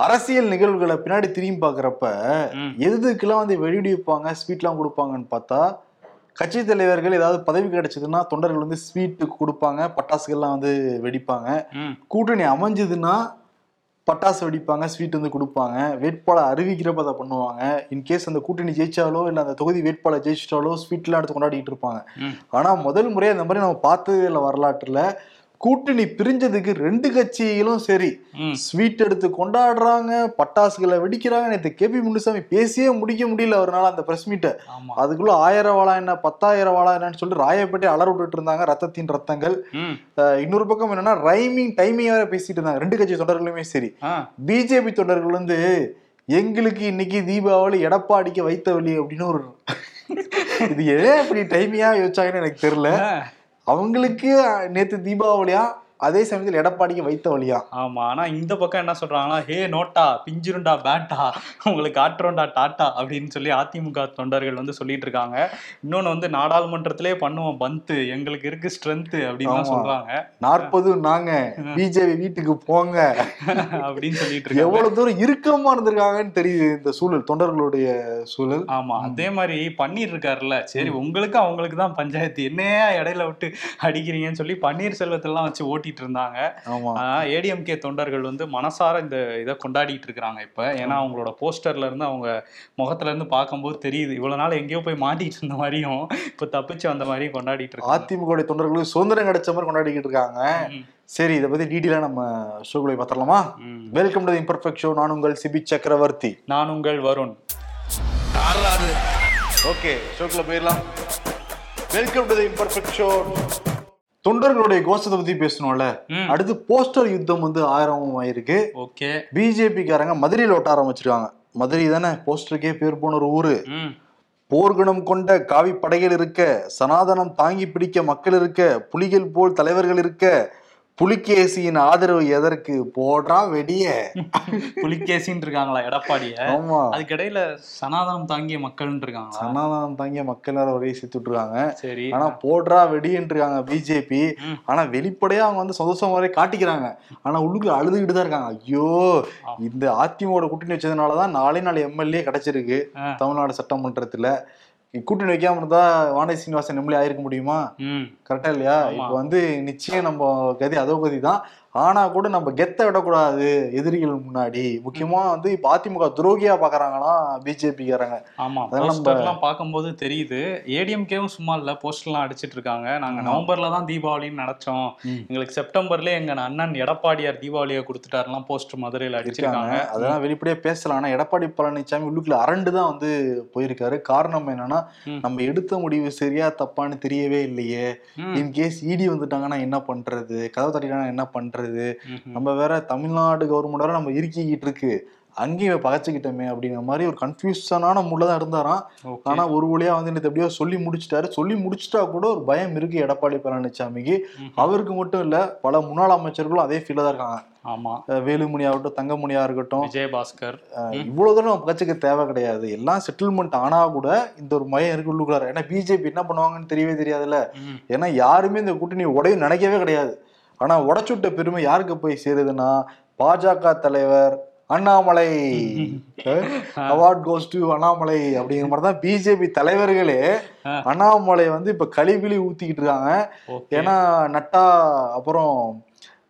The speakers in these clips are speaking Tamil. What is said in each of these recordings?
அரசியல் நிகழ்வுகளை பின்னாடி திரும்பி பாக்குறப்ப. எதுக்கெல்லாம் வந்து வெடி வைப்பாங்க ஸ்வீட்லாம் கொடுப்பாங்கன்னு பார்த்தா கட்சி தலைவர்கள் ஏதாவது பதவி கிடைச்சதுன்னா தொண்டர்கள் வந்து ஸ்வீட்டு கொடுப்பாங்க பட்டாசுகள்லாம் வந்து வெடிப்பாங்க. கூட்டணி அமைஞ்சதுன்னா பட்டாசு வெடிப்பாங்க ஸ்வீட் வந்து கொடுப்பாங்க. வேட்பாளர் அறிவிக்கிறப்ப அதை பண்ணுவாங்க. இன்கேஸ் அந்த கூட்டணி ஜெயிச்சாலோ இல்லை அந்த தொகுதி வேட்பாளர் ஜெயிச்சிட்டாலோ ஸ்வீட்லாம் எடுத்து கொண்டாடிட்டு இருப்பாங்க. ம். ஆனா முதல் முறையா இந்த மாதிரி நம்ம பார்த்தது இல்லை வரலாற்றுல கூட்டணி பிரிஞ்சதுக்கு ரெண்டு கட்சிகளும் சரி ஸ்வீட் எடுத்து கொண்டாடுறாங்க பட்டாசுகளை வெடிக்கிறாங்க. நேற்று கேபி முனுசாமி பேசியே முடிக்க முடியல அவரால் அந்த பிரஸ் மீட்டை அதுக்குள்ள ஆயிரம் வாழா என்ன பத்தாயிரம் வாழா என்னன்னு சொல்லிட்டு ராயப்பட்டி அலற விட்டுட்டு இருந்தாங்க ரத்தத்தின் ரத்தங்கள். இன்னொரு பக்கம் என்னன்னா ரைமிங் டைமிங் வேற பேசிட்டு இருந்தாங்க. ரெண்டு கட்சி தொண்டர்களுமே சரி. பிஜேபி தொண்டர்கள் வந்து எங்களுக்கு இன்னைக்கு தீபாவளி எடப்பாடிக்கு வைத்த வழி அப்படின்னு ஒரு இது ஏன் இப்படி டைமிங்கா யோசிச்சாங்கன்னு எனக்கு தெரியல. அவங்களுக்கு நேற்று தீபாவளியாக அதே சமயத்தில் எடப்பாடிக்கு வைத்த வழியா? ஆமா ஆனா இந்த பக்கம் என்ன சொல்றாங்கன்னா ஹே நோட்டா பிஞ்சிருண்டா பேட்டா உங்களுக்கு ஆட்டுறோண்டா டாட்டா அப்படின்னு சொல்லி அதிமுக தொண்டர்கள் வந்து சொல்லிட்டு இருக்காங்க. இன்னொன்னு வந்து நாடாளுமன்றத்திலே பண்ணுவோம் பந்து எங்களுக்கு இருக்கு ஸ்ட்ரென்த் அப்படின்னு. சொல்றாங்க. நாற்பது நாங்க பிஜேபி வீட்டுக்கு போங்க. அப்படின்னு சொல்லிட்டு எவ்வளவு தூரம் இறுக்கமா இருந்திருக்காங்கன்னு தெரியுது இந்த சூழல் தொண்டர்களுடைய சூழல். ஆமா அதே மாதிரி பன்னீர் இருக்காருல்ல சரி உங்களுக்கு அவங்களுக்கு தான் பஞ்சாயத்து என்னையா இடையில விட்டு அடிக்கிறீங்கன்னு சொல்லி பன்னீர் செல்வத்தெல்லாம் வச்சு ஓட்டிட்டு இருந்தாங்க ஏடிஎம்கே தொண்டர்கள் வந்து மனசார இந்த இதை கொண்டாடிட்டு இருக்கிறாங்க இப்ப. ஏன்னா அவங்களோட போஸ்டர்ல இருந்து அவங்க முகத்துல இருந்து பார்க்கும்போது தெரியுது. இவ்வளவு நாள் எங்கேயோ போய் மாட்டிட்டு இருந்த மாதிரியும் இப்ப தப்பிச்சு வந்த மாதிரியும் கொண்டாடிட்டு இருக்காங்க. அதிமுக தொண்டர்களுக்கு சுதந்திரம் கிடைச்ச மாதிரி கொண்டாடிக்கிட்டு இருக்காங்க. சரி இதை பத்தி டீட்டெயிலா நம்ம ஷோக்குள்ள பார்த்துடலாமா. வெல்கம் டு இம்பர்ஃபெக்ட் ஷோ நான் உங்கள் சிபி சக்கரவர்த்தி. நான் உங்கள் வருண். ஓகே ஷோக்குள்ள போயிடலாம். வெல்கம் டு இம்பர்ஃபெக்ட் ஷோ தொண்டர்களுடைய கோஷத்தை பத்தி பேசணும்ல. அடுத்து போஸ்டர் யுத்தம் வந்து ஆயிரம் ஆயிருக்கு ஓகே. பிஜேபி காரங்க மதுரையில் ஒட்ட ஆரம்பிச்சிருக்காங்க. மதுரை தானே? போஸ்டருக்கே பேர் போன ஒரு ஊரு. போர்க்குணம் கொண்ட காவி படைகள் இருக்க சனாதனம் தாங்கி பிடிக்க மக்கள் இருக்க புலிகள் போல் தலைவர்கள் இருக்க புலிகேசியின் ஆதரவு எதற்கு? போடுறா வெடிய. புலிகேசின்னு இருக்காங்களா எடப்பாடிய? ஆமா. அதுக்கிடையில சனாதனம் தாங்கிய மக்கள்னு இருக்காங்களா சனாதனம் தாங்கிய மக்கள் ஒரே சேர்த்துட்டு இருக்காங்க சரி. ஆனா போடுறா வெடின்னு இருக்காங்க பிஜேபி. ஆனா வெளிப்படையா அவங்க வந்து சந்தோஷம் வரை காட்டிக்கிறாங்க. ஆனா உள்ளுக்குள்ள அழுதுகிட்டு தான் இருக்காங்க. ஐயோ. இந்த அதிமுக கூட்டணி வச்சதுனாலதான் நாலே நாலு எம்எல்ஏ கிடைச்சிருக்கு. தமிழ்நாடு சட்டமன்றத்துல. கூட்டணி வைக்காம இருந்தா வானதி சீனிவாசன் எம்எல்ஏ ஆயிருக்க முடியுமா? கரெக்டா இல்லையா. இப்ப வந்து நிச்சயம் நம்ம கதி அதோ கதி தான் ஆனா கூட நம்ம கெத்த விடக்கூடாது எதிரிகள் முன்னாடி. முக்கியமா வந்து இப்ப அதிமுக துரோகியா பாக்குறாங்கன்னா பிஜேபி காரங்க ஆமா அதெல்லாம் பார்க்கும்போது தெரியுது. ஏடிஎம்கேவும் சும்மா இல்ல போஸ்டர்லாம் அடிச்சிட்டு இருக்காங்க. நாங்க ஆமா. நவம்பர்ல தான் தீபாவளின்னு நினைச்சோம். எங்களுக்கு செப்டம்பர்லயே எங்க அண்ணன் எடப்பாடியார் தீபாவளியை கொடுத்துட்டாருலாம் போஸ்டர் மதுரையில அடிச்சிருக்காங்க. அதெல்லாம் வெளிப்படையா பேசலாம் ஆனா எடப்பாடி பழனிசாமி உள்ளுக்குள்ள அரண்டு தான் வந்து போயிருக்காரு. காரணம் என்னன்னா. நம்ம எடுத்த முடிவு சரியா தப்பான்னு தெரியவே இல்லையே. இன்கேஸ் இடி வந்துட்டாங்கன்னா என்ன பண்றது? கதவு தட்டிட்டாங்கன்னா என்ன பண்றது? ம், ம். நம்ம வேற தமிழ்நாடு கவர்மெண்ட் வேற நம்ம இறுக்கிக்கிட்டு இருக்கு. அங்கேயும் பகச்சுக்கிட்டோமே அப்படிங்கிற மாதிரி ஒரு கன்ஃபியூஷனான மூட்ல தான் இருந்தாராம். ஆனா ஒரு வழியா வந்து நேத்து எப்படியோ சொல்லி முடிச்சிட்டாரு. சொல்லி முடிச்சிட்டா கூட ஒரு பயம் இருக்கு எடப்பாடி பழனிசாமிக்கு. அவருக்கு மட்டும் இல்ல பல முன்னாள் அமைச்சர்களும் அதே ஃபீல்ல தான் இருக்காங்க. ஆமா. வேலுமணி ஆகட்டும் தங்கமணியா இருக்கட்டும் விஜயபாஸ்கர். இவ்வளவு தூரம் நம்ம பகச்சுக்க தேவை கிடையாது. எல்லாம் செட்டில்மெண்ட் ஆனா கூட இந்த ஒரு பயம் இருக்கு உள்ளுக்குள்ளார. ஏன்னா பிஜேபி என்ன பண்ணுவாங்கன்னு தெரியவே தெரியாதுல்ல. ஏன்னா யாருமே இந்த கூட்டணி உடையும் நினைக்கவே கிடையாது. ஆனா உடைச்சுட்ட பெருமை யாருக்கு போய் சேருதுன்னா பாஜக தலைவர் Annamalai. Award goes to Annamalai அப்படிங்கிற மாதிரி தான் பிஜேபி தலைவர்களே. அண்ணாமலை வந்து இப்ப கழிவிழி ஊத்திக்கிட்டு இருக்காங்க. ஏன்னா நட்டா அப்புறம்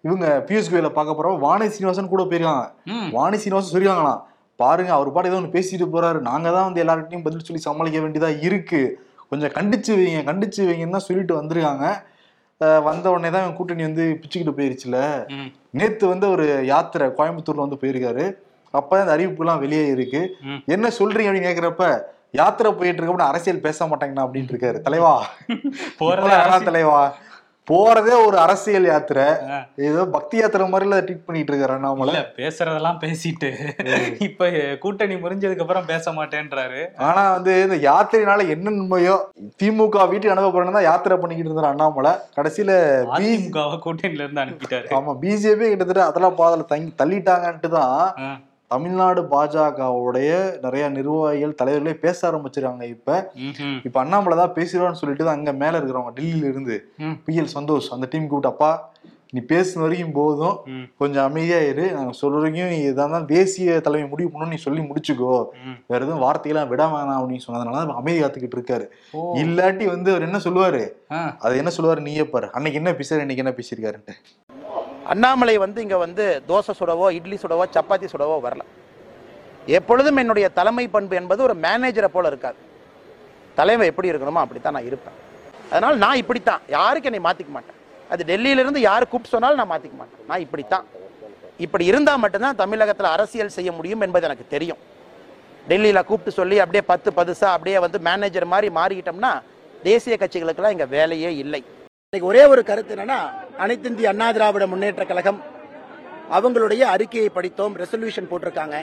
இவங்க பியூஷ் கோயல பார்க்க போறப்ப வாணி சீனிவாசன் கூட போயிருக்காங்க. வாணி சீனிவாசன் சொல்லிருக்காங்களாம் பாருங்க அவர் பாட்டு ஏதோ ஒன்று பேசிட்டு போறாரு. நாங்க தான் வந்து எல்லார்கிட்டையும் பதில் சொல்லி சமாளிக்க வேண்டியதா இருக்கு. கொஞ்சம் கண்டிச்சு வைங்க கண்டிச்சு வைங்கன்னு தான் சொல்லிட்டு வந்திருக்காங்க. வந்த உடனே தான் கூட்டணி வந்து பிச்சுக்கிட்டு போயிருச்சுல. நேத்து வந்து ஒரு யாத்திரை கோயம்புத்தூர்ல வந்து போயிருக்காரு. அப்பதான் இந்த அறிவிப்புலாம் வெளியே இருக்கு. என்ன சொல்றீங்க அப்படின்னு கேக்குறப்ப யாத்திரை போயிட்டு இருக்க அரசியல் பேச மாட்டாங்கண்ணா அப்படின்னு இருக்காரு. தலைவா. போறதே. தலைவா? போறதே ஒரு அரசியல் யாத்திரை. ஏதோ பக்தி யாத்திரை மாதிரில ட்ரீட் பண்ணிட்டு இருக்காரு அண்ணாமலை பேசுறதெல்லாம் பேசிட்டு. இப்ப கூட்டணி முறிஞ்சதுக்கு அப்புறம் பேச மாட்டேன்றாரு. ஆனா வந்து இந்த யாத்திரைனால என்ன நன்மையோ திமுக வீட்டுக்கு அனுப்ப போறேன்னு தான் யாத்திரை பண்ணிக்கிட்டு இருந்தார் அண்ணாமலை கடைசியில பி அதிமுகவை கூட்டணியில இருந்து அனுப்பிட்டாரு. ஆமா பிஜேபி கிட்டத்தட்ட அதெல்லாம் பாதல தங்கி தள்ளிட்டாங்கன்ட்டு தான் தமிழ்நாடு பாஜகவுடைய நிறைய நிர்வாகிகள் தலைவர்களே பேச ஆரம்பிச்சிருக்காங்க இப்ப. இப்ப அண்ணாமலை தான் பேசிடுவான்னு சொல்லிட்டு அங்க மேல இருக்கிறவங்க டெல்லியில இருந்து. பி எல் சந்தோஷ் அந்த டீம் கூப்பிட்டப்பா நீ பேசுன வரைக்கும் போதும். கொஞ்சம் அமைதியா இரு. நாங்க சொல்ற வரைக்கும் இதான் தான் தேசிய தலைமை முடிவு பண்ணணும் நீ சொல்லி முடிச்சுக்கோ. வேற எதுவும் வார்த்தையெல்லாம் விட வேணாம் அப்படின்னு சொன்னதுனால தான் அமைதி காத்துக்கிட்டு இருக்காரு. இல்லாட்டி வந்து அவர் என்ன சொல்லுவாரு? அது என்ன சொல்லுவாரு? நீயே பாரு. அன்னைக்கு என்ன பேசுறாரு? இன்னைக்கு என்ன பேசியிருக்காருன்ட்டு. அண்ணாமலை வந்து இங்கே வந்து தோசை சுடவோ இட்லி சுடவோ சப்பாத்தி சுடவோ வரல. எப்பொழுதும் என்னுடைய தலைமை பண்பு என்பது ஒரு மேனேஜரை போல இருக்காது. தலைமை எப்படி இருக்கணுமோ அப்படித்தான் நான் இருப்பேன். அதனால் நான் இப்படித்தான். யாருக்கு என்னை மாற்றிக்க மாட்டேன். அது டெல்லியிலிருந்து யார் கூப்பிட்டு சொன்னாலும் நான் மாற்றிக்க மாட்டேன். நான் இப்படித்தான். இப்படி இருந்தால் மட்டும்தான் தமிழகத்தில் அரசியல் செய்ய முடியும் என்பது எனக்கு தெரியும். டெல்லியில் கூப்பிட்டு சொல்லி அப்படியே பத்து பதுசாக அப்படியே வந்து மேனேஜர் மாதிரி மாறிக்கிட்டோம்னா தேசிய கட்சிகளுக்கெல்லாம் இங்கே வேலையே இல்லை. இன்னைக்கு ஒரே ஒரு கருத்து என்னன்னா அனைத்து இந்திய அண்ணா திராவிட முன்னேற்ற கழகம் அவங்களுடைய அறிக்கையை படித்தோம் ரெசல்யூஷன் போட்டிருக்காங்க.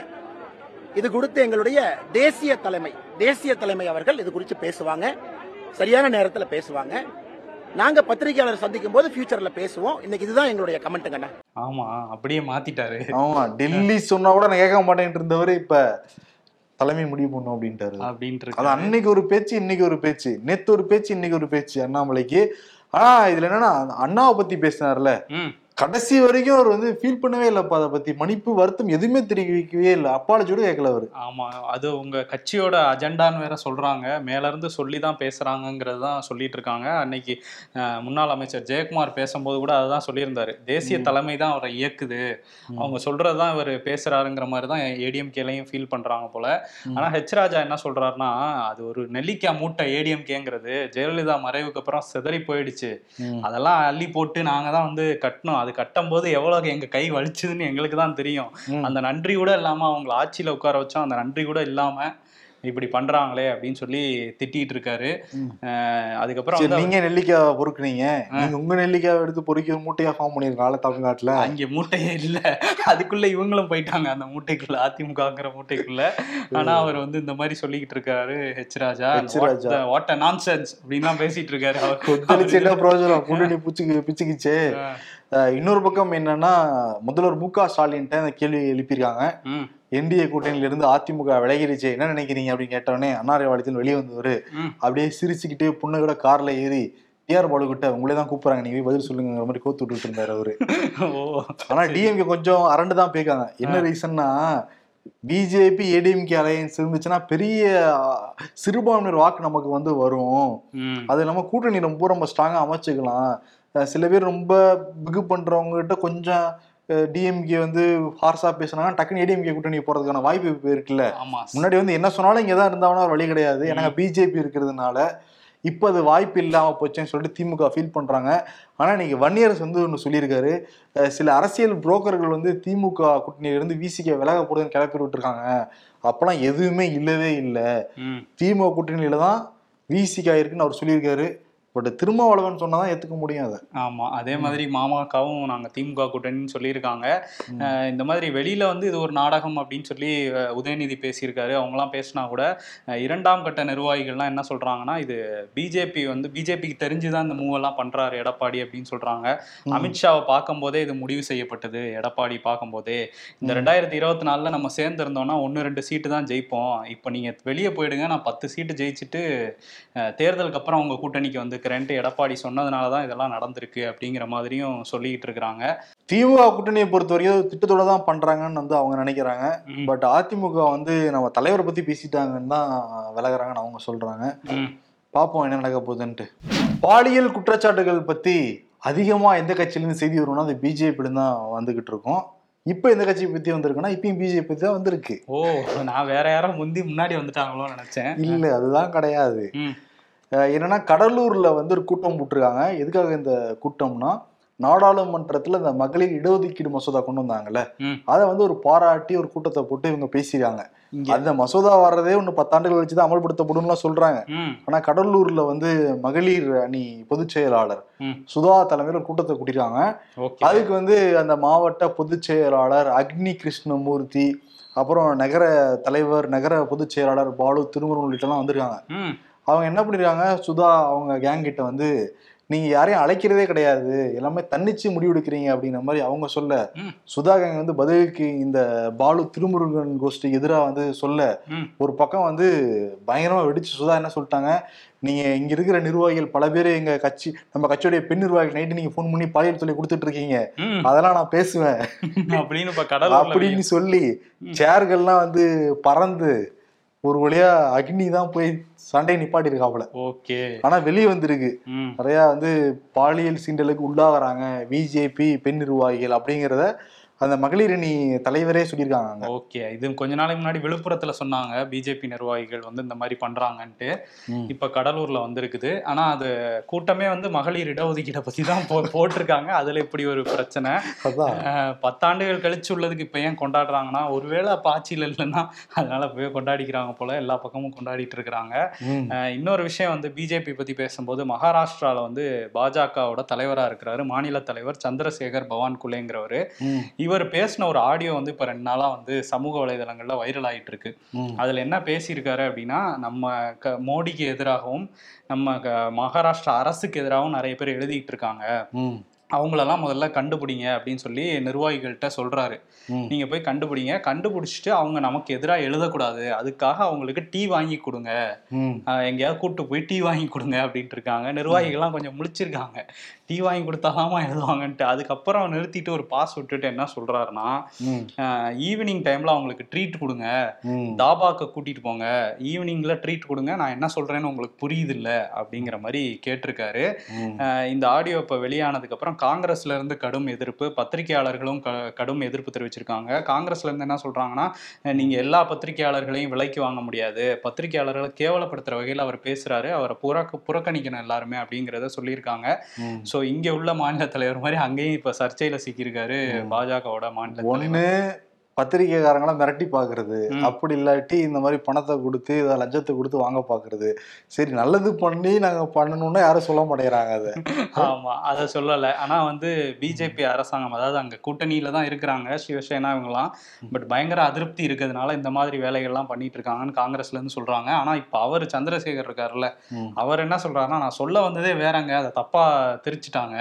இது குறித்து எங்களுடைய தேசிய தலைமை தேசிய தலைமை அவர்கள் இது குறித்து பேசுவாங்க. சரியான நேரத்தில் பேசுவாங்க. நாங்க பத்திரிகையாளர் சந்திக்கும் போது ஃபியூச்சர்ல பேசுவோம். இன்னைக்கு இதுதான் எங்களுடைய கமெண்ட்டுங்கண்ணா ஆமா அப்படியே மாத்திட்டாரு. ஆமா டெல்லி சொன்னா கூட நான் கேட்க மாட்டேன்ட்டு இருந்தவரு இப்ப தலைமை முடிவு பண்ணும் அப்படின்ட்டாரு. அப்படின்ட்டு அன்னைக்கு ஒரு பேச்சு இன்னைக்கு ஒரு பேச்சு. நேத்து ஒரு பேச்சு இன்னைக்கு ஒரு பேச்சு. அண்ணாமலைக்கு ஆனா இதுல என்னன்னா அண்ணாவை பத்தி பேசினார்ல. ம். கடைசி வரைக்கும் அவர் வந்து ஃபீல் பண்ணவே இல்லப்பா அதை பத்தி. மன்னிப்பு வருத்தம் எதுவுமே தெரிவிக்கவே இல்லை. அப்பாலஜி கூட கேட்கல அவரு. ஆமா அது உங்க கட்சியோட அஜெண்டான்னு வேற சொல்றாங்க. மேல இருந்து சொல்லி தான் பேசுறாங்கங்கிறது தான் சொல்லிட்டு இருக்காங்க. அன்னைக்கு முன்னாள் அமைச்சர் ஜெயக்குமார் பேசும்போது கூட அதுதான் சொல்லியிருந்தாரு. தேசிய தலைமை தான் அவரை இயக்குது. அவங்க சொல்றதுதான் இவர் பேசுறாருங்கிற மாதிரி தான் ஏடிஎம்கேலையும் ஃபீல் பண்றாங்க போல. ஆனா ஹெச் ராஜா என்ன சொல்றாருன்னா அது ஒரு நெல்லிக்காய் மூட்டை ஏடிஎம்கேங்கிறது. ஜெயலலிதா மறைவுக்கு அப்புறம் சிதறி போயிடுச்சு. அதெல்லாம் அள்ளி போட்டு நாங்க தான் வந்து கட்டணும். அது கட்டும் போது எவ்வளவு எங்க கை வலிச்சுதுன்னு எங்களுக்கு தான் தெரியும். அந்த நன்றி கூட இல்லாம அவங்கள ஆட்சியில உட்கார வச்சோம். அந்த நன்றி கூட இல்லாம இப்படி பண்றாங்களே அப்படின்னு சொல்லி திட்டிட்டு இருக்காரு. அதுக்கப்புறம் நீங்க நெல்லிக்காய் பொறுக்குனீங்க. நீங்க உங்க நெல்லிக்காய் எடுத்து பொறுக்கி மூட்டையா ஃபார்ம் பண்ணிருக்காங்க தமிழ்நாட்டுல. அங்க மூட்டையே இல்ல. அதுக்குள்ள இவங்களும் போயிட்டாங்க அந்த மூட்டைக்குள்ள அதிமுகங்கிற மூட்டைக்குள்ள. ஆனா அவர் வந்து இந்த மாதிரி சொல்லிக்கிட்டு இருக்காரு ஹெச் ராஜா. வாட் நான்சென்ஸ் அப்படின்னு தான் பேசிட்டு இருக்காரு அவர். கொந்தளிச்சு என்ன பிரயோஜனம்? கூட்டணி பிச்சுக்கு பிச்சுக்கிச்சு. இன்னொரு பக்கம் என்னன்னா முதல்வர் மு க ஸ்டாலின்ட்ட கேள்வி எழுப்பியிருக்காங்க. என்டிஏ கூட்டணியில இருந்து அதிமுக விலகிருச்சு. என்ன நினைக்கிறீங்க அப்படின்னு கேட்டோடனே அன்னாரிவாளத்தில் வெளியே வந்தவர். அப்படியே சிரிச்சுக்கிட்டே பொண்ணுகிட்ட கார்ல ஏறி டிஆர் பாலுகிட்ட உங்களே தான் கூப்பிடுறாங்க. நீங்க போய் பதில் சொல்லுங்கிற மாதிரி கோத்து விட்டுட்டு இருந்தாரு அவரு. ஓ ஆனா டிஎம்கே கொஞ்சம் அரண்டு தான் போய்க்காங்க என்ன ரீசன்னா பிஜேபி ஏடிஎம்கே அலையன்ஸ் இருந்துச்சுன்னா பெரிய சிறுபான்மையினர் வாக்கு நமக்கு வந்து வரும். அது இல்லாம கூட்டணி ரொம்ப ரொம்ப ஸ்ட்ராங்கா அமைச்சுக்கலாம். சில பேர் ரொம்ப பிகு பண்றவங்க கிட்ட கொஞ்சம் டிஎம்கே வந்து ஹார்ஸா பேசுனாங்க டக்குன்னு ஏடிஎம்கே கூட்டணி போறதுக்கான வாய்ப்பு இப்ப இருக்குல்ல? முன்னாடி வந்து என்ன சொன்னாலும் இங்க தான் இருந்தாங்கன்னா வழி கிடையாது. எனக்கு பிஜேபி இருக்கிறதுனால இப்போ அது வாய்ப்பு இல்லாம போச்சுன்னு சொல்லிட்டு திமுக ஃபீல் பண்றாங்க. ஆனா இன்னைக்கு வன்னியரசு வந்து ஒன்று சொல்லியிருக்காரு. சில அரசியல் புரோக்கர்கள் வந்து திமுக கூட்டணியிலிருந்து விசிக்க விலக போடுதுன்னு கிளப்பி விட்டுருக்காங்க. அப்பெல்லாம் எதுவுமே இல்லவே இல்லை. திமுக கூட்டணியில தான் விசிகா இருக்குன்னு அவர் சொல்லியிருக்காரு. பட் திருமாவளவன் சொன்னாதான் ஏத்துக்க முடியும் அதை ஆமா அதே மாதிரி மாமாக்காவும் நாங்க திமுக கூட்டணின்னு சொல்லியிருக்காங்க. இந்த மாதிரி வெளியில வந்து இது ஒரு நாடகம் அப்படின்னு சொல்லி உதயநிதி பேசியிருக்காரு. அவங்கலாம் பேசினா கூட இரண்டாம் கட்ட நிர்வாகிகள்லாம் என்ன சொல்றாங்கன்னா இது பிஜேபி வந்து பிஜேபிக்கு தெரிஞ்சுதான் இந்த மூவ் எல்லாம் பண்றாரு எடப்பாடி அப்படின்னு சொல்றாங்க. அமித்ஷாவை பார்க்கும்போதே இது முடிவு செய்யப்பட்டது எடப்பாடி பார்க்கும்போதே. இந்த ரெண்டாயிரத்தி இருபத்தி நாலுல நம்ம சேர்ந்திருந்தோம்னா ஒன்று ரெண்டு சீட்டு தான் ஜெயிப்போம். இப்போ நீங்க வெளியே போயிடுங்க நான் பத்து சீட்டு ஜெயிச்சுட்டு தேர்தலுக்கு அப்புறம் உங்க கூட்டணிக்கு வந்துக்கிறேன்ட்டு எடப்பாடி சொன்னதுனால தான் இதெல்லாம் நடந்திருக்கு அப்படிங்கிற மாதிரியும் சொல்லிக்கிட்டு இருக்கிறாங்க. திமுக கூட்டணியை பொறுத்த வரைக்கும் திட்டத்தோட தான் பண்றாங்கன்னு வந்து அவங்க நினைக்கிறாங்க. பட் அதிமுக வந்து நம்ம தலைவரை பத்தி பேசிட்டாங்கன்னு தான் விலகுறாங்கன்னு அவங்க சொல்றாங்க. பார்ப்போம் என்ன நடக்க போகுதுன்ட்டு. பாலியல் குற்றச்சாட்டுகள் பத்தி அதிகமா எந்த கட்சியிலேருந்து செய்தி வரும்னா அது பிஜேபியில தான் வந்துகிட்டு இருக்கும். இப்போ எந்த கட்சியை பத்தி வந்திருக்குன்னா இப்பயும் பிஜேபி பத்தி தான் வந்திருக்கு. ஓ நான் வேற யாரோ முந்தி முன்னாடி வந்துட்டாங்களோ நினைச்சேன். இல்ல அதுதான் கிடையாது. என்னன்னா கடலூர்ல வந்து ஒரு கூட்டம் போட்டிருக்காங்க. எதுக்காக இந்த கூட்டம்னா நாடாளுமன்றத்துல இந்த மகளிர் இடஒதுக்கீடு மசோதா கொண்டு வந்தாங்கல்ல. அதை வந்து ஒரு பாராட்டி ஒரு கூட்டத்தை போட்டு இவங்க பேசியிருக்காங்க. அந்த மசோதா வர்றதே ஒன்று பத்தாண்டுகள் வச்சு தான் அமல்படுத்தப்படும்லாம் சொல்றாங்க. ஆனா கடலூர்ல வந்து மகளிர் அணி பொதுச் செயலாளர். சுதா தலைமையில் ஒரு கூட்டத்தை கூட்டியிருக்காங்க. ஓகே. அதுக்கு வந்து அந்த மாவட்ட பொதுச் செயலாளர் அக்னி கிருஷ்ணமூர்த்தி அப்புறம் நகர தலைவர் நகர பொதுச் செயலாளர் பாலு திருமுருகன் உள்ளிட்டலாம் வந்திருக்காங்க. அவங்க என்ன பண்ணிருக்காங்க? சுதா அவங்க கேங் கிட்ட வந்து நீங்க யாரையும் அழைக்கிறதே கிடையாது. எல்லாமே தன்னிச்சு முடிவெடுக்கிறீங்க. அப்படிங்கிற மாதிரி அவங்க சொல்ல ம். சுதாகர் வந்து பதிலுக்கு இந்த பாலு திருமுருகன் கோஷ்டிக்கு எதிராக வந்து சொல்ல. ஒரு பக்கம் வந்து பயங்கரமா வெடிச்சு சுதா என்ன சொல்லிட்டாங்க? நீங்க இங்க இருக்கிற நிர்வாகிகள் பல பேர் எங்க கட்சி நம்ம கட்சியுடைய பெண் நிர்வாகிகள் நைட்டு நீங்க ஃபோன் பண்ணி பாலியல் தொல்லை கொடுத்துட்டு இருக்கீங்க. அதெல்லாம் நான் பேசுவேன். அப்படின்னு அப்படின்னு சொல்லி சேர்கள்லாம் வந்து பறந்து ஒரு வழியா அக்னி தான் போய் சண்டை நிப்பாட்டி இருக்காப்புல ஓகே. ஆனா வெளியே வந்திருக்கு. நிறைய வந்து பாலியல் சீண்டலுக்கு உள்ளாகிறாங்க. பிஜேபி பெண் நிர்வாகிகள் அப்படிங்கிறத அந்த மகளிர் அணி தலைவரே சொல்லியிருக்காங்க. ஓகே இது கொஞ்ச நாளைக்கு முன்னாடி விழுப்புரத்துல சொன்னாங்க. பிஜேபி நிர்வாகிகள் வந்து இந்த மாதிரி பண்றாங்கன்ட்டு. இப்ப கடலூர்ல வந்திருக்குது. ஆனா அது கூட்டமே வந்து மகளிர் இடஒதுக்கீடை பத்தி தான் போட்டிருக்காங்க. அதுல இப்படி ஒரு பிரச்சனை. பத்தாண்டுகள் கழிச்சு உள்ளதுக்கு இப்ப ஏன் கொண்டாடுறாங்கன்னா ஒருவேளை அப்ப ஆட்சியில் இல்லைன்னா அதனால போய் கொண்டாடிக்கிறாங்க போல. எல்லா பக்கமும் கொண்டாடிட்டு இருக்கிறாங்க. இன்னொரு விஷயம் வந்து பிஜேபி பத்தி பேசும்போது மகாராஷ்டிரால வந்து பாஜகவோட தலைவரா இருக்கிறாரு. மாநில தலைவர் சந்திரசேகர் பவான் குலேங்கிறவர். இவர் பேசின ஒரு ஆடியோ வந்து இப்ப ரெண்டு நாளா வந்து சமூக வலைதளங்கள்ல வைரல் ஆயிட்டு இருக்கு. அதுல என்ன பேசியிருக்காரு அப்படின்னா நம்ம க மோடிக்கு எதிராகவும் நம்ம க- மகாராஷ்டிரா அரசுக்கு எதிராகவும் நிறைய பேர் எழுதிட்டு இருக்காங்க. அவங்களெல்லாம் முதல்ல கண்டுபிடிங்க அப்படின்னு சொல்லி நிர்வாகிகள்கிட்ட சொல்றாரு. நீங்க போய் கண்டுபிடிங்க. கண்டுபிடிச்சிட்டு அவங்க நமக்கு எதிராக எழுதக்கூடாது. அதுக்காக அவங்களுக்கு டீ வாங்கி கொடுங்க. எங்கேயாவது கூட்டு போய் டீ வாங்கி கொடுங்க அப்படின்ட்டு இருக்காங்க. நிர்வாகிகள்லாம் கொஞ்சம் முழிச்சிருக்காங்க. டீ வாங்கி கொடுத்தாலாமா எழுதுவாங்கன்ட்டு. அதுக்கப்புறம் நிறுத்திட்டு ஒரு பாஸ் விட்டுட்டு என்ன சொல்றாருன்னா. ஈவினிங் டைம்ல அவங்களுக்கு ட்ரீட் கொடுங்க. தாபாக்கு கூட்டிட்டு போங்க. ஈவினிங்ல ட்ரீட் கொடுங்க. நான் என்ன சொல்றேன்னு உங்களுக்கு புரியுது இல்ல அப்படிங்கிற மாதிரி கேட்டிருக்காரு. இந்த ஆடியோ இப்போ வெளியானதுக்கு அப்புறம் காங்கிரஸ்ல இருந்து கடும் எதிர்ப்பு பத்திரிகையாளர்களும் கடும் எதிர்ப்பு தெரிவிச்சிருக்காங்க. காங்கிரஸ்ல இருந்து என்ன சொல்றாங்கன்னா நீங்க எல்லா பத்திரிகையாளர்களையும் விலைக்கு வாங்க முடியாது. பத்திரிகையாளர்களை கேவலப்படுத்துற வகையில் அவர் பேசுறாரு. அவரை புறக்க புறக்கணிக்கணும் எல்லாருமே அப்படிங்கிறத சொல்லியிருக்காங்க. ஸோ இங்க உள்ள மாநில தலைவர் மாதிரி அங்கேயும் இப்ப சர்ச்சையில சிக்கியிருக்காரு பாஜகவோட மாநில தலைவர். ஒண்ணு பத்திரிகைக்காரங்கள மிரட்டி பாக்குறது ம். அப்படி இல்லாட்டி இந்த மாதிரி பணத்தை கொடுத்து இதை லஞ்சத்தை கொடுத்து வாங்க பாக்குறது சரி நல்லது பண்ணி நாங்க பண்ணணும்னு யாரும் சொல்ல மாட்டேங்கிறாங்க அதை. ஆமா அதை சொல்லல. ஆனா வந்து பிஜேபி அரசாங்கம் அதாவது அங்க கூட்டணியில தான் இருக்கிறாங்க சிவசேனா இவங்கலாம். பட் பயங்கர அதிருப்தி இருக்கிறதுனால இந்த மாதிரி வேலைகள்லாம் பண்ணிட்டு இருக்காங்கன்னு காங்கிரஸ்ல இருந்து சொல்றாங்க. ஆனா இப்ப அவர் சந்திரசேகர் இருக்காருல்ல. அவர் என்ன சொல்றாருன்னா நான் சொல்ல வந்ததே வேறங்க அதை தப்பா திரிச்சிட்டாங்க.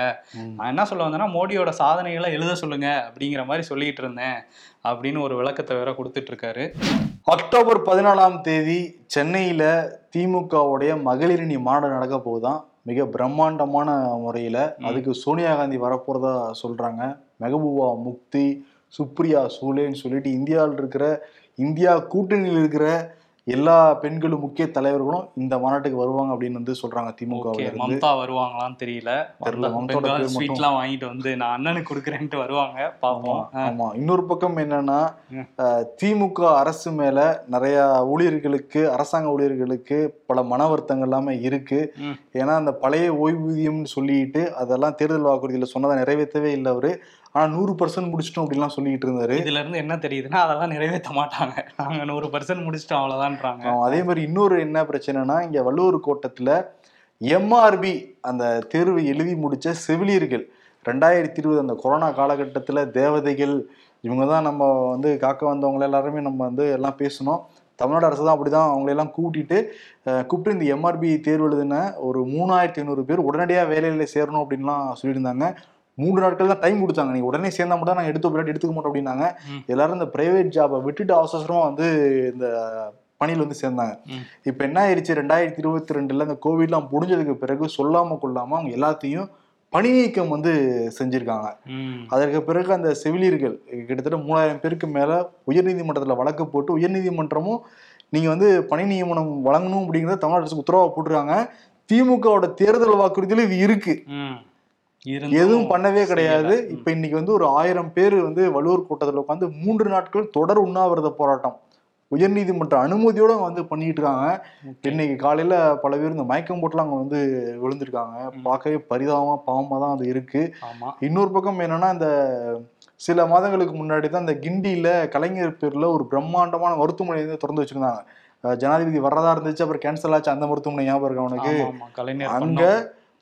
நான் என்ன சொல்ல வந்தேன்னா மோடியோட சாதனைகளை எழுத சொல்லுங்க அப்படிங்கிற மாதிரி சொல்லிட்டு இருந்தேன். அப்படின்னு ஒரு விளக்கத்தை வேற கொடுத்துட்டு இருக்காரு அக்டோபர் பதினாலாம் தேதி சென்னையில திமுகவுடைய மகளிரணி மாநாடு நடக்க போகுதாம் மிக பிரம்மாண்டமான முறையில. அதுக்கு சோனியா காந்தி வரப்போறதா சொல்றாங்க. மெகபூபா முக்தி சுப்ரியா சூலேன்னு சொல்லிட்டு இந்தியாவில் இருக்கிற இந்தியா கூட்டணியில் இருக்கிற எல்லா பெண்களும் முக்கிய தலைவர்களும் இந்த மாநாட்டுக்கு வருவாங்க அப்படின்னு வந்து சொல்றாங்க இருந்து. மம்தா வருவாங்களான்னு தெரியல. ஸ்வீட்லாம் வாங்கிட்டு வந்து நான் அண்ணனுக்கு கொடுக்குறேன்ட்டு வருவாங்க பார்ப்போம். ஆமா. இன்னொரு பக்கம் என்னன்னா திமுக அரசு மேல நிறைய ஊழியர்களுக்கு அரசாங்க ஊழியர்களுக்கு பல மன வருத்தங்கள் எல்லாமே இருக்கு. ஏன்னா அந்த பழைய ஓய்வூதியம்னு சொல்லிட்டு அதெல்லாம் தேர்தல் வாக்குறுதியில சொன்னதை நிறைவேற்றவே இல்லை அவரு. ஆனா நூறு பர்சன்ட் முடிச்சிட்டோம் அப்படின்லாம் சொல்லிட்டு இருந்தாரு. இதுல இருந்து என்ன தெரியுதுன்னா அதெல்லாம் நிறைவேற்ற மாட்டாங்க. நாங்க நூறு பர்சன்ட் முடிச்சிட்டோம் அவ்வளவுதான்றாங்க. அதே மாதிரி இன்னொரு என்ன பிரச்சனைனா இங்க வள்ளுவர் கோட்டத்துல எம்ஆர்பி அந்த தேர்வு எழுதி முடிச்ச செவிலியர்கள் ரெண்டாயிரத்தி இருபது அந்த கொரோனா காலகட்டத்துல தேவதைகள் இவங்க தான் நம்ம வந்து காக்க வந்தவங்க எல்லாருமே நம்ம வந்து எல்லாம் பேசணும். தமிழ்நாடு அரசு தான் அப்படிதான் அவங்களை எல்லாம் கூட்டிட்டு கூப்பிட்டு இந்த எம்ஆர்பி தேர்வு எழுதின ஒரு மூணாயிரத்தி ஐநூறு பேர் உடனடியாக வேலையில சேரணும் அப்படின்லாம் சொல்லியிருந்தாங்க. மூன்று நாட்கள் தான் டைம் கொடுத்தாங்க. நீங்க உடனே சேர்ந்தா மட்டும் நாங்கள் எடுத்து போயிட்டு எடுத்துக்க மாட்டோம் அப்படின்னாங்க. எல்லாரும் இந்த பிரைவேட் ஜாபை விட்டுட்டு அவசரமா வந்து இந்த பணியில் வந்து சேர்ந்தாங்க. இப்போ என்ன ஆயிடுச்சு ரெண்டாயிரத்தி இருபத்தி ரெண்டுல இந்த கோவிட்லாம் முடிஞ்சதுக்கு பிறகு சொல்லாம கொள்ளாம அவங்க எல்லாத்தையும் பணி நீக்கம் வந்து செஞ்சிருக்காங்க. அதற்கு பிறகு அந்த செவிலியர்கள் கிட்டத்தட்ட மூணாயிரம் பேருக்கு மேல உயர்நீதிமன்றத்தில் வழக்கு போட்டு உயர்நீதிமன்றமும் நீங்க வந்து பணி நியமனம் வழங்கணும் அப்படிங்கறத தமிழ்நாடு அரசுக்கு உத்தரவா போட்டிருக்காங்க. திமுகவோட தேர்தல் வாக்குறுதியில இது இருக்கு. எதுவும் பண்ணவே கிடையாது. இப்ப இன்னைக்கு வந்து ஒரு ஆயிரம் பேர் வந்து வள்ளுவர் கூட்டத்தில் உட்காந்து மூன்று நாட்கள் தொடர் உண்ணாவிரத போராட்டம். உயர்நீதிமன்ற அனுமதியோட அவங்க வந்து பண்ணிட்டு இருக்காங்க. இன்னைக்கு காலையில பல பேர் இந்த மயக்கம் போட்டுலாம் அங்க வந்து விழுந்திருக்காங்க. பார்க்கவே பரிதாபமா பாவமா தான் அது இருக்கு. இன்னொரு பக்கம் என்னன்னா இந்த சில மாதங்களுக்கு முன்னாடி தான் இந்த கிண்டியில கலைஞர் பேர்ல ஒரு பிரம்மாண்டமான மருத்துவமனை வந்து திறந்து வச்சிருந்தாங்க. ஜனாதிபதி வர்றதா இருந்துச்சு அப்புறம் கேன்சல் ஆச்சு அந்த மருத்துவமனை ஞாபகம் இருக்கு அவனுக்கு அங்க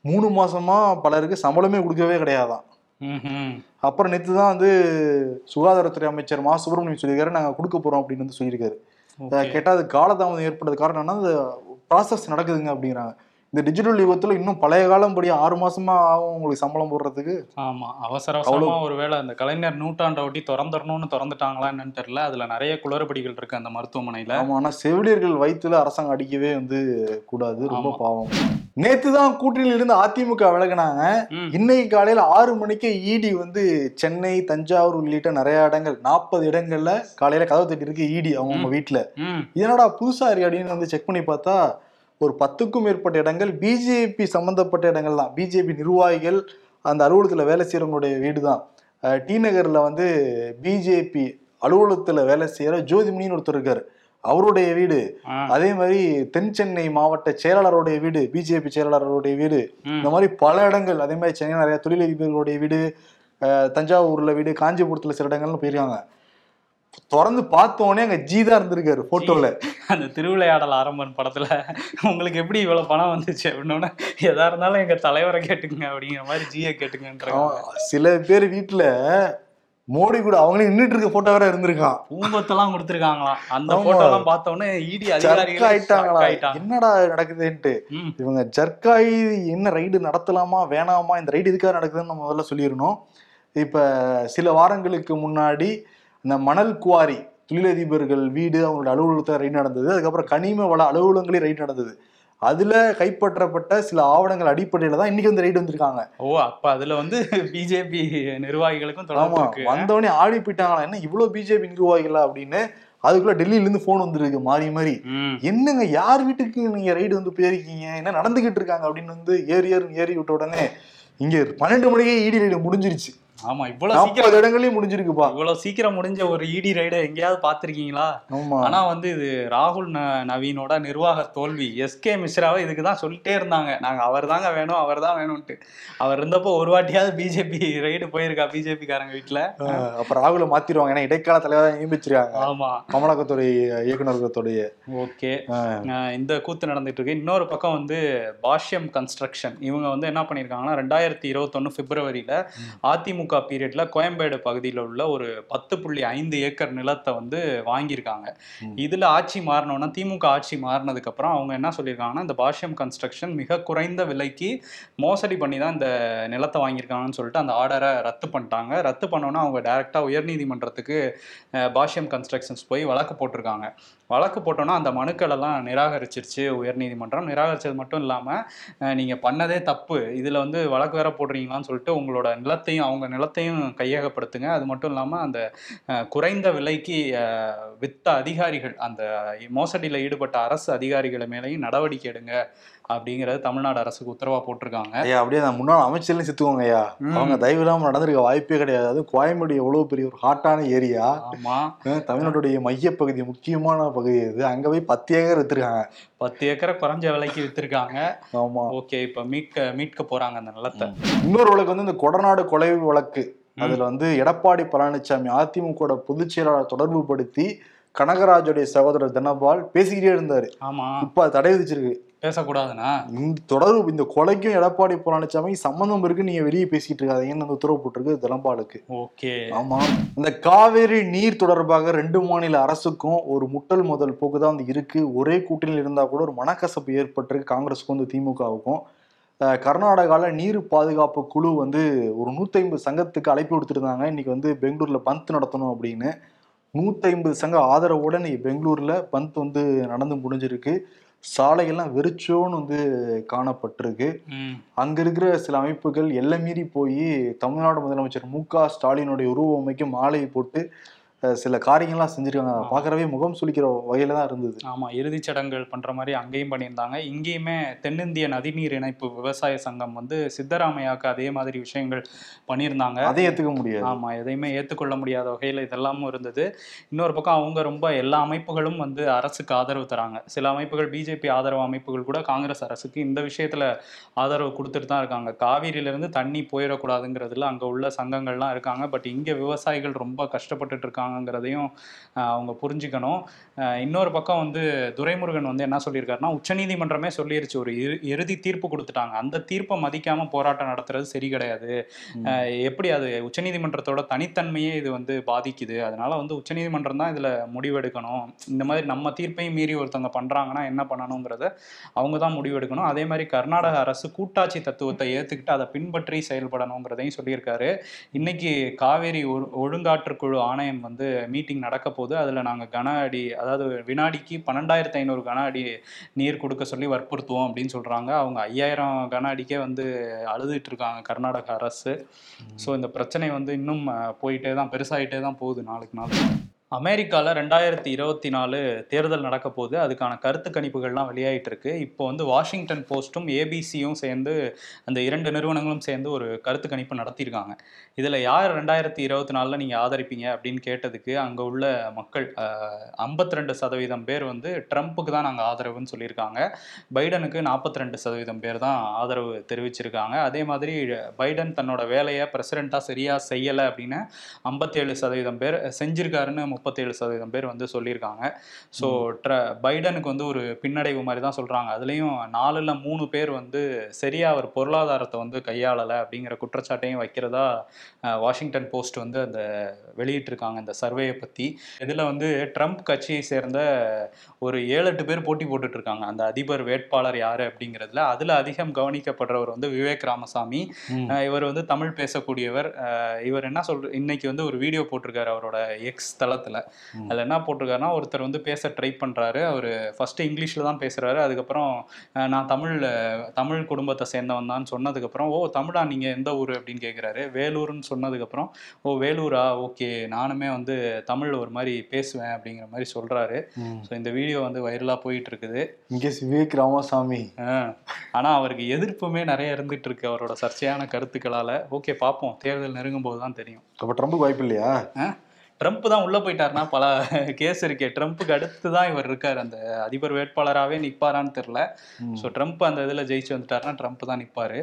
மூணு மாசமா பலருக்கு சம்பளமே கொடுக்கவே கிடையாதான். அப்புறம் நேற்று தான் வந்து சுகாதாரத்துறை அமைச்சர் மா சுப்பிரமணியம் சொல்லியிருக்காரு நாங்க கொடுக்க போறோம் அப்படின்னு வந்து சொல்லியிருக்காரு. கேட்டா அது காலதாமதம் ஏற்பட்டது காரணம் என்னன்னா அந்த ப்ராசஸ் நடக்குதுங்க அப்படிங்கிறாங்க இந்த டிஜிட்டல் யுகத்துல இன்னும் பழைய காலம் படி ஆறு மாசமா ஆகும் உங்களுக்கு சம்பளம் போடுறதுக்கு? ஆமா அவசர அவசரமா ஒருவேளை அந்த கலைஞர் நூற்றாண்டை ஒட்டி திறந்துடணும்னு திறந்துட்டாங்களா என்னன்னு தெரியல. அதுல நிறைய குளறுபடிகள் இருக்கு அந்த மருத்துவமனையில. ஆமா ஆனா செவிலியர்கள் வயித்துல அரசாங்கம் அடிக்கவே வந்து கூடாது. ரொம்ப. பாவம். நேத்து தான் கூட்டணியில இருந்து அதிமுக விலகினாங்க. இன்னைக்கு காலையில ஆறு மணிக்கு இடி வந்து சென்னை தஞ்சாவூர் உள்ளிட்ட நிறைய இடங்கள் நாற்பது இடங்கள்ல காலையில கதவு தட்டி இருக்கு இடி அவங்க வீட்டுல என்னடா புதுசா இருக்கு அப்படின்னு வந்து செக் பண்ணி பார்த்தா ஒரு பத்துக்கும் மேற்பட்ட இடங்கள் பிஜேபி சம்பந்தப்பட்ட இடங்கள் தான். பிஜேபி நிர்வாகிகள் அந்த அலுவலகத்துல வேலை செய்யறவங்களுடைய வீடு தான். டி நகர்ல வந்து பிஜேபி அலுவலகத்துல வேலை செய்யற ஜோதிமணின்னு ஒருத்தர் இருக்காரு. அவருடைய வீடு. அதே மாதிரி தென் சென்னை மாவட்ட செயலாளருடைய வீடு பிஜேபி செயலாளருடைய வீடு. இந்த மாதிரி பல இடங்கள். அதே மாதிரி சென்னை நிறைய தொழிலதிபர்களுடைய வீடு தஞ்சாவூர்ல வீடு காஞ்சிபுரத்துல சில இடங்கள்னு போயிருக்காங்க. திறந்து பார்த்த உடனே அங்க ஜி தான் இருந்திருக்காரு போட்டோல. அந்த திருவிளையாடல் ஆரம்பன் படத்துல. உங்களுக்கு எப்படி இவ்வளவு பணம் வந்துச்சு அப்படின்னு எதா இருந்தாலும் எங்க தலைவரை கேட்டுங்க அப்படிங்கிற மாதிரி ஜியை கேட்டுங்கன்றாங்க அவன் சில பேர் வீட்டுல மோடி கூட அவங்களே நின்னுட்டு இருக்க போட்டோ வேற இருந்திருக்கான். பூங்கொத்தெல்லாம் கொடுத்துருக்காங்களாம். அந்த. போட்டோ எல்லாம் பார்த்த உடனே இடி ஜர்க் அதிகாரிகள் ஆயிட்டாங்களா? ஆயிட்டாங்க. என்னடா நடக்குதுன்ட்டு. இவங்க ஜர்க்காயி என்ன ரைடு நடத்தலாமா வேணாமா இந்த ரைடு எதுக்காக நடக்குதுன்னு நம்ம முதல்ல சொல்லிடணும். இப்ப சில வாரங்களுக்கு முன்னாடி இந்த மணல் குவாரி தொழிலதிபர்கள் வீடு அவங்களோட அலுவலகத்தை ரைடு நடந்தது. அதுக்கப்புறம் கனிம வள அலுவலகங்களே ரைடு நடந்தது. அதுல கைப்பற்றப்பட்ட சில ஆவணங்கள் அடிப்படையில தான் இன்னைக்கு வந்து ரைடு வந்திருக்காங்க. ஓ அப்ப அதுல வந்து பிஜேபி நிர்வாகிகளுக்கும் ஆமா வந்தவொடனே ஆடி போயிட்டாங்களா? என்ன இவ்வளவு பிஜேபி நிர்வாகிகளா அப்படின்னு அதுக்குள்ள டெல்லியில இருந்து போன் வந்திருக்கு மாறி மாறி. என்னங்க யார் வீட்டுக்கு நீங்க ரைடு வந்து போயிருக்கீங்க? என்ன நடந்துகிட்டு இருக்காங்க அப்படின்னு வந்து ஏறி ஏறி ஏறி விட்ட உடனே இங்க பன்னெண்டு மணிக்கே இடி ரைடு முடிஞ்சிருச்சு. ஆமா இவ்வளவு சீக்கிரம் இடங்களையும் முடிஞ்சிருக்குப்பா. இவ்வளவு சீக்கிரம் முடிஞ்ச ஒரு இடி ரைடை எங்கேயாவது பாத்திருக்கீங்களா ஆனா வந்து இது ராகுல் நவீனோட நிர்வாக தோல்வி. எஸ்கே மிஸ்ராவை இதுக்கு தான் சொல்லிட்டே இருந்தாங்க. நாங்க அவர் தாங்க வேணும் அவர் தான் வேணும்ட்டு அவர் இருந்தப்போ ஒரு வாட்டியாவது பிஜேபி ரைடு போயிருக்கா பிஜேபி காரங்க வீட்டுல அப்புறம் ராகுல மாத்திருவாங்க ஏன்னா இடைக்கால தலைவராக நியமிச்சிருக்காங்க. ஆமா. கமலாக்கத்துறை இயக்குநர்களுடைய ஓகே. இந்த கூத்து நடந்துட்டு இருக்கு. இன்னொரு பக்கம் வந்து பாஷ்யம் கன்ஸ்ட்ரக்ஷன் இவங்க வந்து என்ன பண்ணியிருக்காங்கன்னா ரெண்டாயிரத்தி இருபத்தொன்னு பிப்ரவரியில அதிமுக பீரியட்ல கோயம்பேடு பகுதியில் உள்ள ஒரு பத்து புள்ளி ஐந்து ஏக்கர் நிலத்தை வந்து வாங்கியிருக்காங்க. இதுல ஆட்சி மாறினோன்னா திமுக ஆட்சி மாறினதுக்கு அப்புறம் அவங்க என்ன சொல்லியிருக்காங்கன்னா இந்த பாஷ்யம் கன்ஸ்ட்ரக்ஷன் மிக குறைந்த விலைக்கு மோசடி பண்ணி தான் இந்த நிலத்தை வாங்கியிருக்காங்கன்னு சொல்லிட்டு அந்த ஆர்டரை ரத்து பண்ணிட்டாங்க. ரத்து பண்ணோன்னா அவங்க டைரக்டா உயர்நீதிமன்றத்துக்கு பாஷ்யம் கன்ஸ்ட்ரக்ஷன்ஸ் போய் வழக்கு போட்டிருக்காங்க. வழக்கு போட்டோன்னா அந்த மனுக்கள் எல்லாம் நிராகரிச்சிருச்சு உயர்நீதிமன்றம். நிராகரிச்சது மட்டும் இல்லாமல் நீங்கள் பண்ணதே தப்பு. இதில் வந்து வழக்கு வேற போடுறீங்களான்னு சொல்லிட்டு உங்களோட நிலத்தையும் அவங்க நிலத்தையும் கையகப்படுத்துங்க. அது மட்டும் இல்லாமல் அந்த குறைந்த விலைக்கு வித்த அதிகாரிகள் அந்த மோசடியில் ஈடுபட்ட அரசு அதிகாரிகளை மேலேயும் நடவடிக்கை எடுங்க. அப்படிங்கிறது தமிழ்நாடு அரசுக்கு உத்தரவா போட்டிருக்காங்க. ஐயா அப்படியே நான் முன்னாள் அமைச்சர்லையும் சித்துவாங்க ஐயா. அவங்க தயவு இல்லாம நடந்திருக்க வாய்ப்பே கிடையாது. அது கோயம்பேடு எவ்வளவு பெரிய ஒரு ஹாட்டான ஏரியா. ஆமா. தமிழ்நாட்டுடைய மையப்பகுதி முக்கியமான பகுதி இது. அங்க போய் பத்து ஏக்கர் எடுத்திருக்காங்க பத்து ஏக்கரை குறைஞ்ச விலைக்கு வித்திருக்காங்க. ஆமா. ஓகே இப்போ மீட்க மீட்க போறாங்க அந்த நிலத்தை. இன்னொரு வழக்கு வந்து இந்த கொடநாடு கொலை வழக்கு. அதுல வந்து எடப்பாடி பழனிசாமி அதிமுக பொதுச் செயலாளர் தொடர்பு படுத்தி கனகராஜுடைய சகோதரர் தனபால் பேசிக்கிட்டே இருந்தாரு. ஆமா. இப்ப தடை விதிச்சிருக்கு. பேசக்கூடாதுன்னா? இந்த தொடர்பு இந்த கொலைக்கும் எடப்பாடி பழனிசாமி சம்பந்தம் இருக்கு நீங்க வெளியே பேசிக்கிட்டு இருக்காதீங்கன்னு அந்த உத்தரவு போட்டிருக்கு தனபாலுக்கு ஓகே. ஆமா. இந்த காவேரி நீர் தொடர்பாக ரெண்டு மாநில அரசுக்கும் ஒரு முட்டல் முதல் போக்கு தான் வந்து இருக்கு. ஒரே கூட்டணியில் இருந்தா கூட ஒரு மனக்கசப்பு ஏற்பட்டிருக்கு காங்கிரஸுக்கும் வந்து திமுகவுக்கும். அஹ் கர்நாடகால நீர் பாதுகாப்பு குழு வந்து ஒரு நூத்தி ஐம்பது சங்கத்துக்கு அழைப்பு கொடுத்துருந்தாங்க இன்னைக்கு வந்து பெங்களூர்ல பந்த் நடத்தணும் அப்படின்னு. நூத்தி ஐம்பது சங்க ஆதரவோட இன்னைக்கு பெங்களூர்ல பந்த் வந்து நடந்து முடிஞ்சிருக்கு. சாலைகள்லாம் வெறிச்சோன்னு வந்து காணப்பட்டிருக்கு. அங்க இருக்கிற சில அமைப்புகள் எல்லை மீறி போய் தமிழ்நாடு முதலமைச்சர் மு க ஸ்டாலினுடைய உருவமைக்கு மாலை போட்டு சில காரியங்கள்லாம் செஞ்சிருக்காங்க. பார்க்கறவே முகம் சுளிக்கிற வகையில தான் இருந்தது. ஆமா இறுதிச் சடங்குகள் பண்ற மாதிரி அங்கேயும் பண்ணியிருந்தாங்க. இங்கேயுமே தென்னிந்திய நதிநீர் இணைப்பு விவசாய சங்கம் வந்து சித்தராமையாக்கு அதே மாதிரி விஷயங்கள் பண்ணியிருந்தாங்க. அதை ஏத்துக்க முடியாது. ஆமா எதையுமே ஏற்றுக்கொள்ள முடியாத வகையில் இதெல்லாமும் இருந்தது. இன்னொரு பக்கம் அவங்க ரொம்ப எல்லா அமைப்புகளும் வந்து அரசுக்கு ஆதரவு தராங்க. சில அமைப்புகள் பிஜேபி ஆதரவு அமைப்புகள் கூட காங்கிரஸ் அரசுக்கு இந்த விஷயத்துல ஆதரவு கொடுத்துட்டு தான் இருக்காங்க. காவிரியில இருந்து தண்ணி போயிடக்கூடாதுங்கிறதுல அங்க உள்ள சங்கங்கள்லாம் இருக்காங்க. பட் இங்க விவசாயிகள் ரொம்ப கஷ்டப்பட்டுட்டு இருக்காங்க. இருக்காங்கங்கிறதையும் அவங்க புரிஞ்சுக்கணும். இன்னொரு பக்கம் வந்து துரைமுருகன் வந்து என்ன சொல்லியிருக்காருன்னா உச்சநீதிமன்றமே சொல்லிருச்சு. ஒரு இறு- இறுதி தீர்ப்பு கொடுத்துட்டாங்க. அந்த தீர்ப்பை மதிக்காம போராட்டம் நடத்துறது சரி கிடையாது. எப்படி அது உச்சநீதிமன்றத்தோட தனித்தன்மையே இது வந்து பாதிக்குது? அதனால வந்து உச்சநீதிமன்றம் தான் இதுல முடிவெடுக்கணும். இந்த மாதிரி நம்ம தீர்ப்பையும் மீறி ஒருத்தவங்க பண்றாங்கன்னா என்ன பண்ணணுங்கிறத அவங்க தான் முடிவெடுக்கணும். அதே மாதிரி கர்நாடக அரசு கூட்டாட்சி தத்துவத்தை ஏத்துக்கிட்டு அதை பின்பற்றி செயல்படணுங்கிறதையும் சொல்லியிருக்காரு. இன்னைக்கு காவேரி ஒழு- ஒழுங்காற்றுக்குழு ஆணையம் வந்து மீட்டிங் நடக்க போகுது அதுல நாங்க கன அடி அதாவது வினாடிக்கு பன்னெண்டாயிரத்தி ஐநூறு கன அடி நீர் கொடுக்க சொல்லி வற்புறுத்துவோம் அப்படின்னு சொல்றாங்க. அவங்க ஐயாயிரம் கன அடிக்கே வந்து அழுதுட்டு இருக்காங்க கர்நாடக அரசு. ஸோ இந்த பிரச்சனை வந்து இன்னும் போயிட்டே தான் பெருசாயிட்டே தான் போகுது நாளுக்கு நாள். அமெரிக்காவில் ரெண்டாயிரத்தி இருபத்தி நாலு தேர்தல் நடக்க போகுது. அதுக்கான கருத்து கணிப்புகள்லாம் வெளியாகிட்டு இருக்கு இப்போ வந்து வாஷிங்டன் போஸ்ட்டும் ஏபிசியும் சேர்ந்து அந்த இரண்டு நிறுவனங்களும் சேர்ந்து ஒரு கருத்து கணிப்பு நடத்தியிருக்காங்க. இதில் யார் ரெண்டாயிரத்தி இருபத்தி நாலில் நீங்கள் ஆதரிப்பீங்க அப்படின்னு கேட்டதுக்கு அங்கே உள்ள மக்கள் ஐம்பத்தி ரெண்டு சதவீதம் பேர் வந்து ட்ரம்ப்புக்கு தான் நாங்கள் ஆதரவுன்னு சொல்லியிருக்காங்க. பைடனுக்கு நாற்பத்தி ரெண்டு சதவீதம் பேர் தான் ஆதரவு தெரிவிச்சிருக்காங்க. அதே மாதிரி பைடன் தன்னோட வேலையை பிரசிடெண்ட்டாக சரியாக செய்யலை அப்படின்னு ஐம்பத்தேழு சதவீதம் பேர் செஞ்சிருக்காருன்னு முப்பத்தேழு சதவீதம் பேர் வந்து சொல்லியிருக்காங்க. ஸோ ட்ர பைடனுக்கு வந்து ஒரு பின்னடைவு மாதிரி தான் சொல்கிறாங்க அதுலேயும் நாலுல மூணு பேர் வந்து சரியாக அவர் பொருளாதாரத்தை வந்து கையாளலை அப்படிங்கிற குற்றச்சாட்டையும் வைக்கிறதா வாஷிங்டன் போஸ்ட் வந்து அந்த வெளியிட்டிருக்காங்க இந்த சர்வேயை பற்றி இதில் வந்து ட்ரம்ப் கட்சியை சேர்ந்த ஒரு ஏழு எட்டு பேர் போட்டி போட்டுட்டு இருக்காங்க அந்த அதிபர் வேட்பாளர் யாரு அப்படிங்கிறதுல அதில் அதிகம் கவனிக்கப்படுறவர் வந்து விவேக் ராமசாமி. இவர் வந்து தமிழ் பேசக்கூடியவர். இவர் என்ன சொல்ற இன்னைக்கு வந்து ஒரு வீடியோ போட்டிருக்காரு அவரோட எக்ஸ் தளத்துல. ம். அதுல என்ன போட்டிருக்காருன்னா ஒருத்தர் வந்து பேச ட்ரை பண்றாரு. அவர் ஃபர்ஸ்ட் இங்கிலீஷ்ல தான் பேசுறாரு. அதுக்கப்புறம் நான் தமிழ் தமிழ் குடும்பத்தை சேர்ந்தவன் தான் சொன்னதுக்கப்புறம் ஓ தமிழா? நீங்க எந்த ஊர்? அப்படின்னு கேட்குறாரு வேலூர்னு சொன்னதுக்கப்புறம் ஓ வேலூரா? ஓகே நானுமே வந்து தமிழ் ஒரு மாதிரி பேசுவேன். அப்படிங்கிற மாதிரி சொல்றாரு. ம். ஸோ இந்த வீடியோ வந்து வைரலா போயிட்டு இருக்குது இங்கே விவேக் ராமசாமி ஆஹ். ஆனா அவருக்கு எதிர்ப்புமே நிறைய இருந்துட்டு இருக்கு அவரோட சர்ச்சையான கருத்துக்களால. ஓகே பார்ப்போம் தேர்தல் நெருங்கும் போது தான் தெரியும். அப்ப ட்ரம்புக்கு வாய்ப்பு இல்லையா? ட்ரம்ப் தான் உள்ள போயிட்டாருன்னா பல கேஸ் இருக்கே. ட்ரம்ப்புக்கு அடுத்து தான் இவர் இருக்காரு. அந்த அதிபர் வேட்பாளராகவே நிப்பாரான்னு தெரியல. ம். ஸோ ட்ரம்ப் அந்த இதுல ஜெயிச்சு வந்துட்டாருன்னா ட்ரம்ப் தான் நிப்பாரு.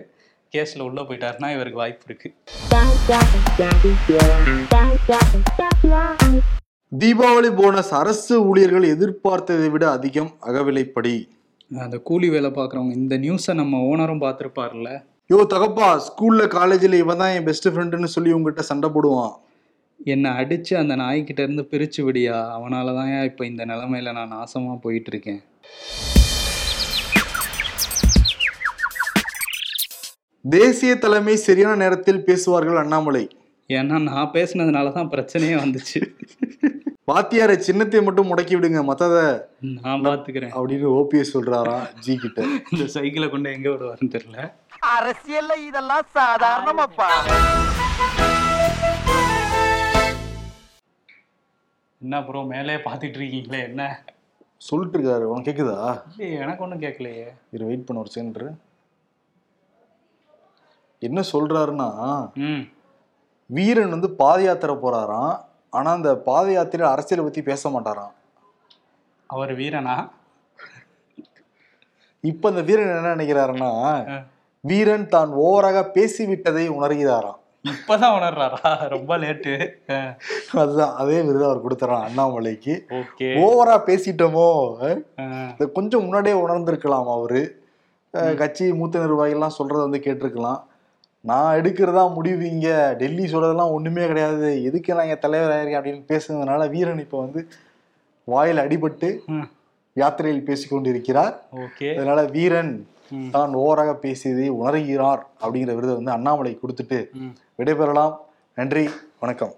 கேஸ்ல உள்ள போயிட்டாருன்னா இவருக்கு வாய்ப்பு இருக்கு. தீபாவளி போனஸ் அரசு ஊழியர்கள் எதிர்பார்த்ததை விட அதிகம் அகவிலைப்படி. அந்த கூலி வேலை பார்க்குறவங்க இந்த நியூஸை நம்ம ஓனரும் பார்த்துருப்பார்ல யோ தகப்பா ஸ்கூல்ல காலேஜ்ல இவன் தான் என் பெஸ்ட் ஃப்ரெண்டுன்னு சொல்லி உங்ககிட்ட சண்டை போடுவான். என்னை அடிச்சு அந்த நாய்கிட்ட இருந்து பிரிச்சு விடியா? அவனால தான் இப்போ இந்த நிலமையில நான் நாசமா போயிட்டு இருக்கேன் தேசிய தலைமை சரியான நேரத்தில் பேசுவார்கள் அண்ணாமலை. ஏன்னா நான் பேசுனதுனால தான் பிரச்சனையே வந்துச்சு. வாத்தியார சின்னத்தை மட்டும் முடக்கி விடுங்க மத்தத நான் பார்த்துக்கிறேன் அப்படின்னு ஓபிஎஸ் சொல்றாராம் ஜி கிட்ட. இந்த சைக்கிளை கொண்டு எங்க விடுவாருன்னு தெரியல. அரசியல்ல இதெல்லாம் சாதாரணமாப்பா. என்ன ப்ரோ மேலே பார்த்துட்டு இருக்கீங்களே என்ன? சொல்லிட்டு இருக்காரு உனக்கு கேக்குதா? இல்லையே எனக்கு ஒன்றும் கேட்கலையே இரு வெயிட் பண்ண ஒரு செகண்ட் என்ன சொல்றாருன்னா ம். வீரன் வந்து பாத யாத்திரை போறாராம் ஆனா அந்த பாத யாத்திரையில அரசியலை பத்தி பேச மாட்டாராம். அவர் வீரனா? இப்ப அந்த வீரன் என்ன நினைக்கிறாருன்னா. வீரன் தான் ஓவராக பேசிவிட்டதை உணர்கிறாராம். இப்பதான் உணர்றாரா? ரொம்ப லேட்டு அதுதான் அதே விருது அவர் கொடுத்துறான் அண்ணாமலைக்கு. ஓவரா பேசிட்டோமோ கொஞ்சம் முன்னாடியே உணர்ந்திருக்கலாம் அவரு. கட்சி மூத்த நிர்வாகிகள்லாம் சொல்றத வந்து கேட்டிருக்கலாம். நான் எடுக்கிறதா முடிவு இங்க. டெல்லி சொல்றதெல்லாம் ஒண்ணுமே கிடையாது. எதுக்கு நான் இங்க தலைவர் ஆயிருக்கேன் அப்படின்னு பேசுனதுனால வீரன் இப்ப வந்து வாயில் அடிபட்டு. யாத்திரையில் பேசிக்கொண்டிருக்கிறார். ஓகே. அதனால வீரன். தான் ஓவராக பேசியதை உணர்கிறார் அப்படிங்கிற விருதை வந்து அண்ணாமலை கொடுத்துட்டு. விடைபெறலாம் நன்றி வணக்கம்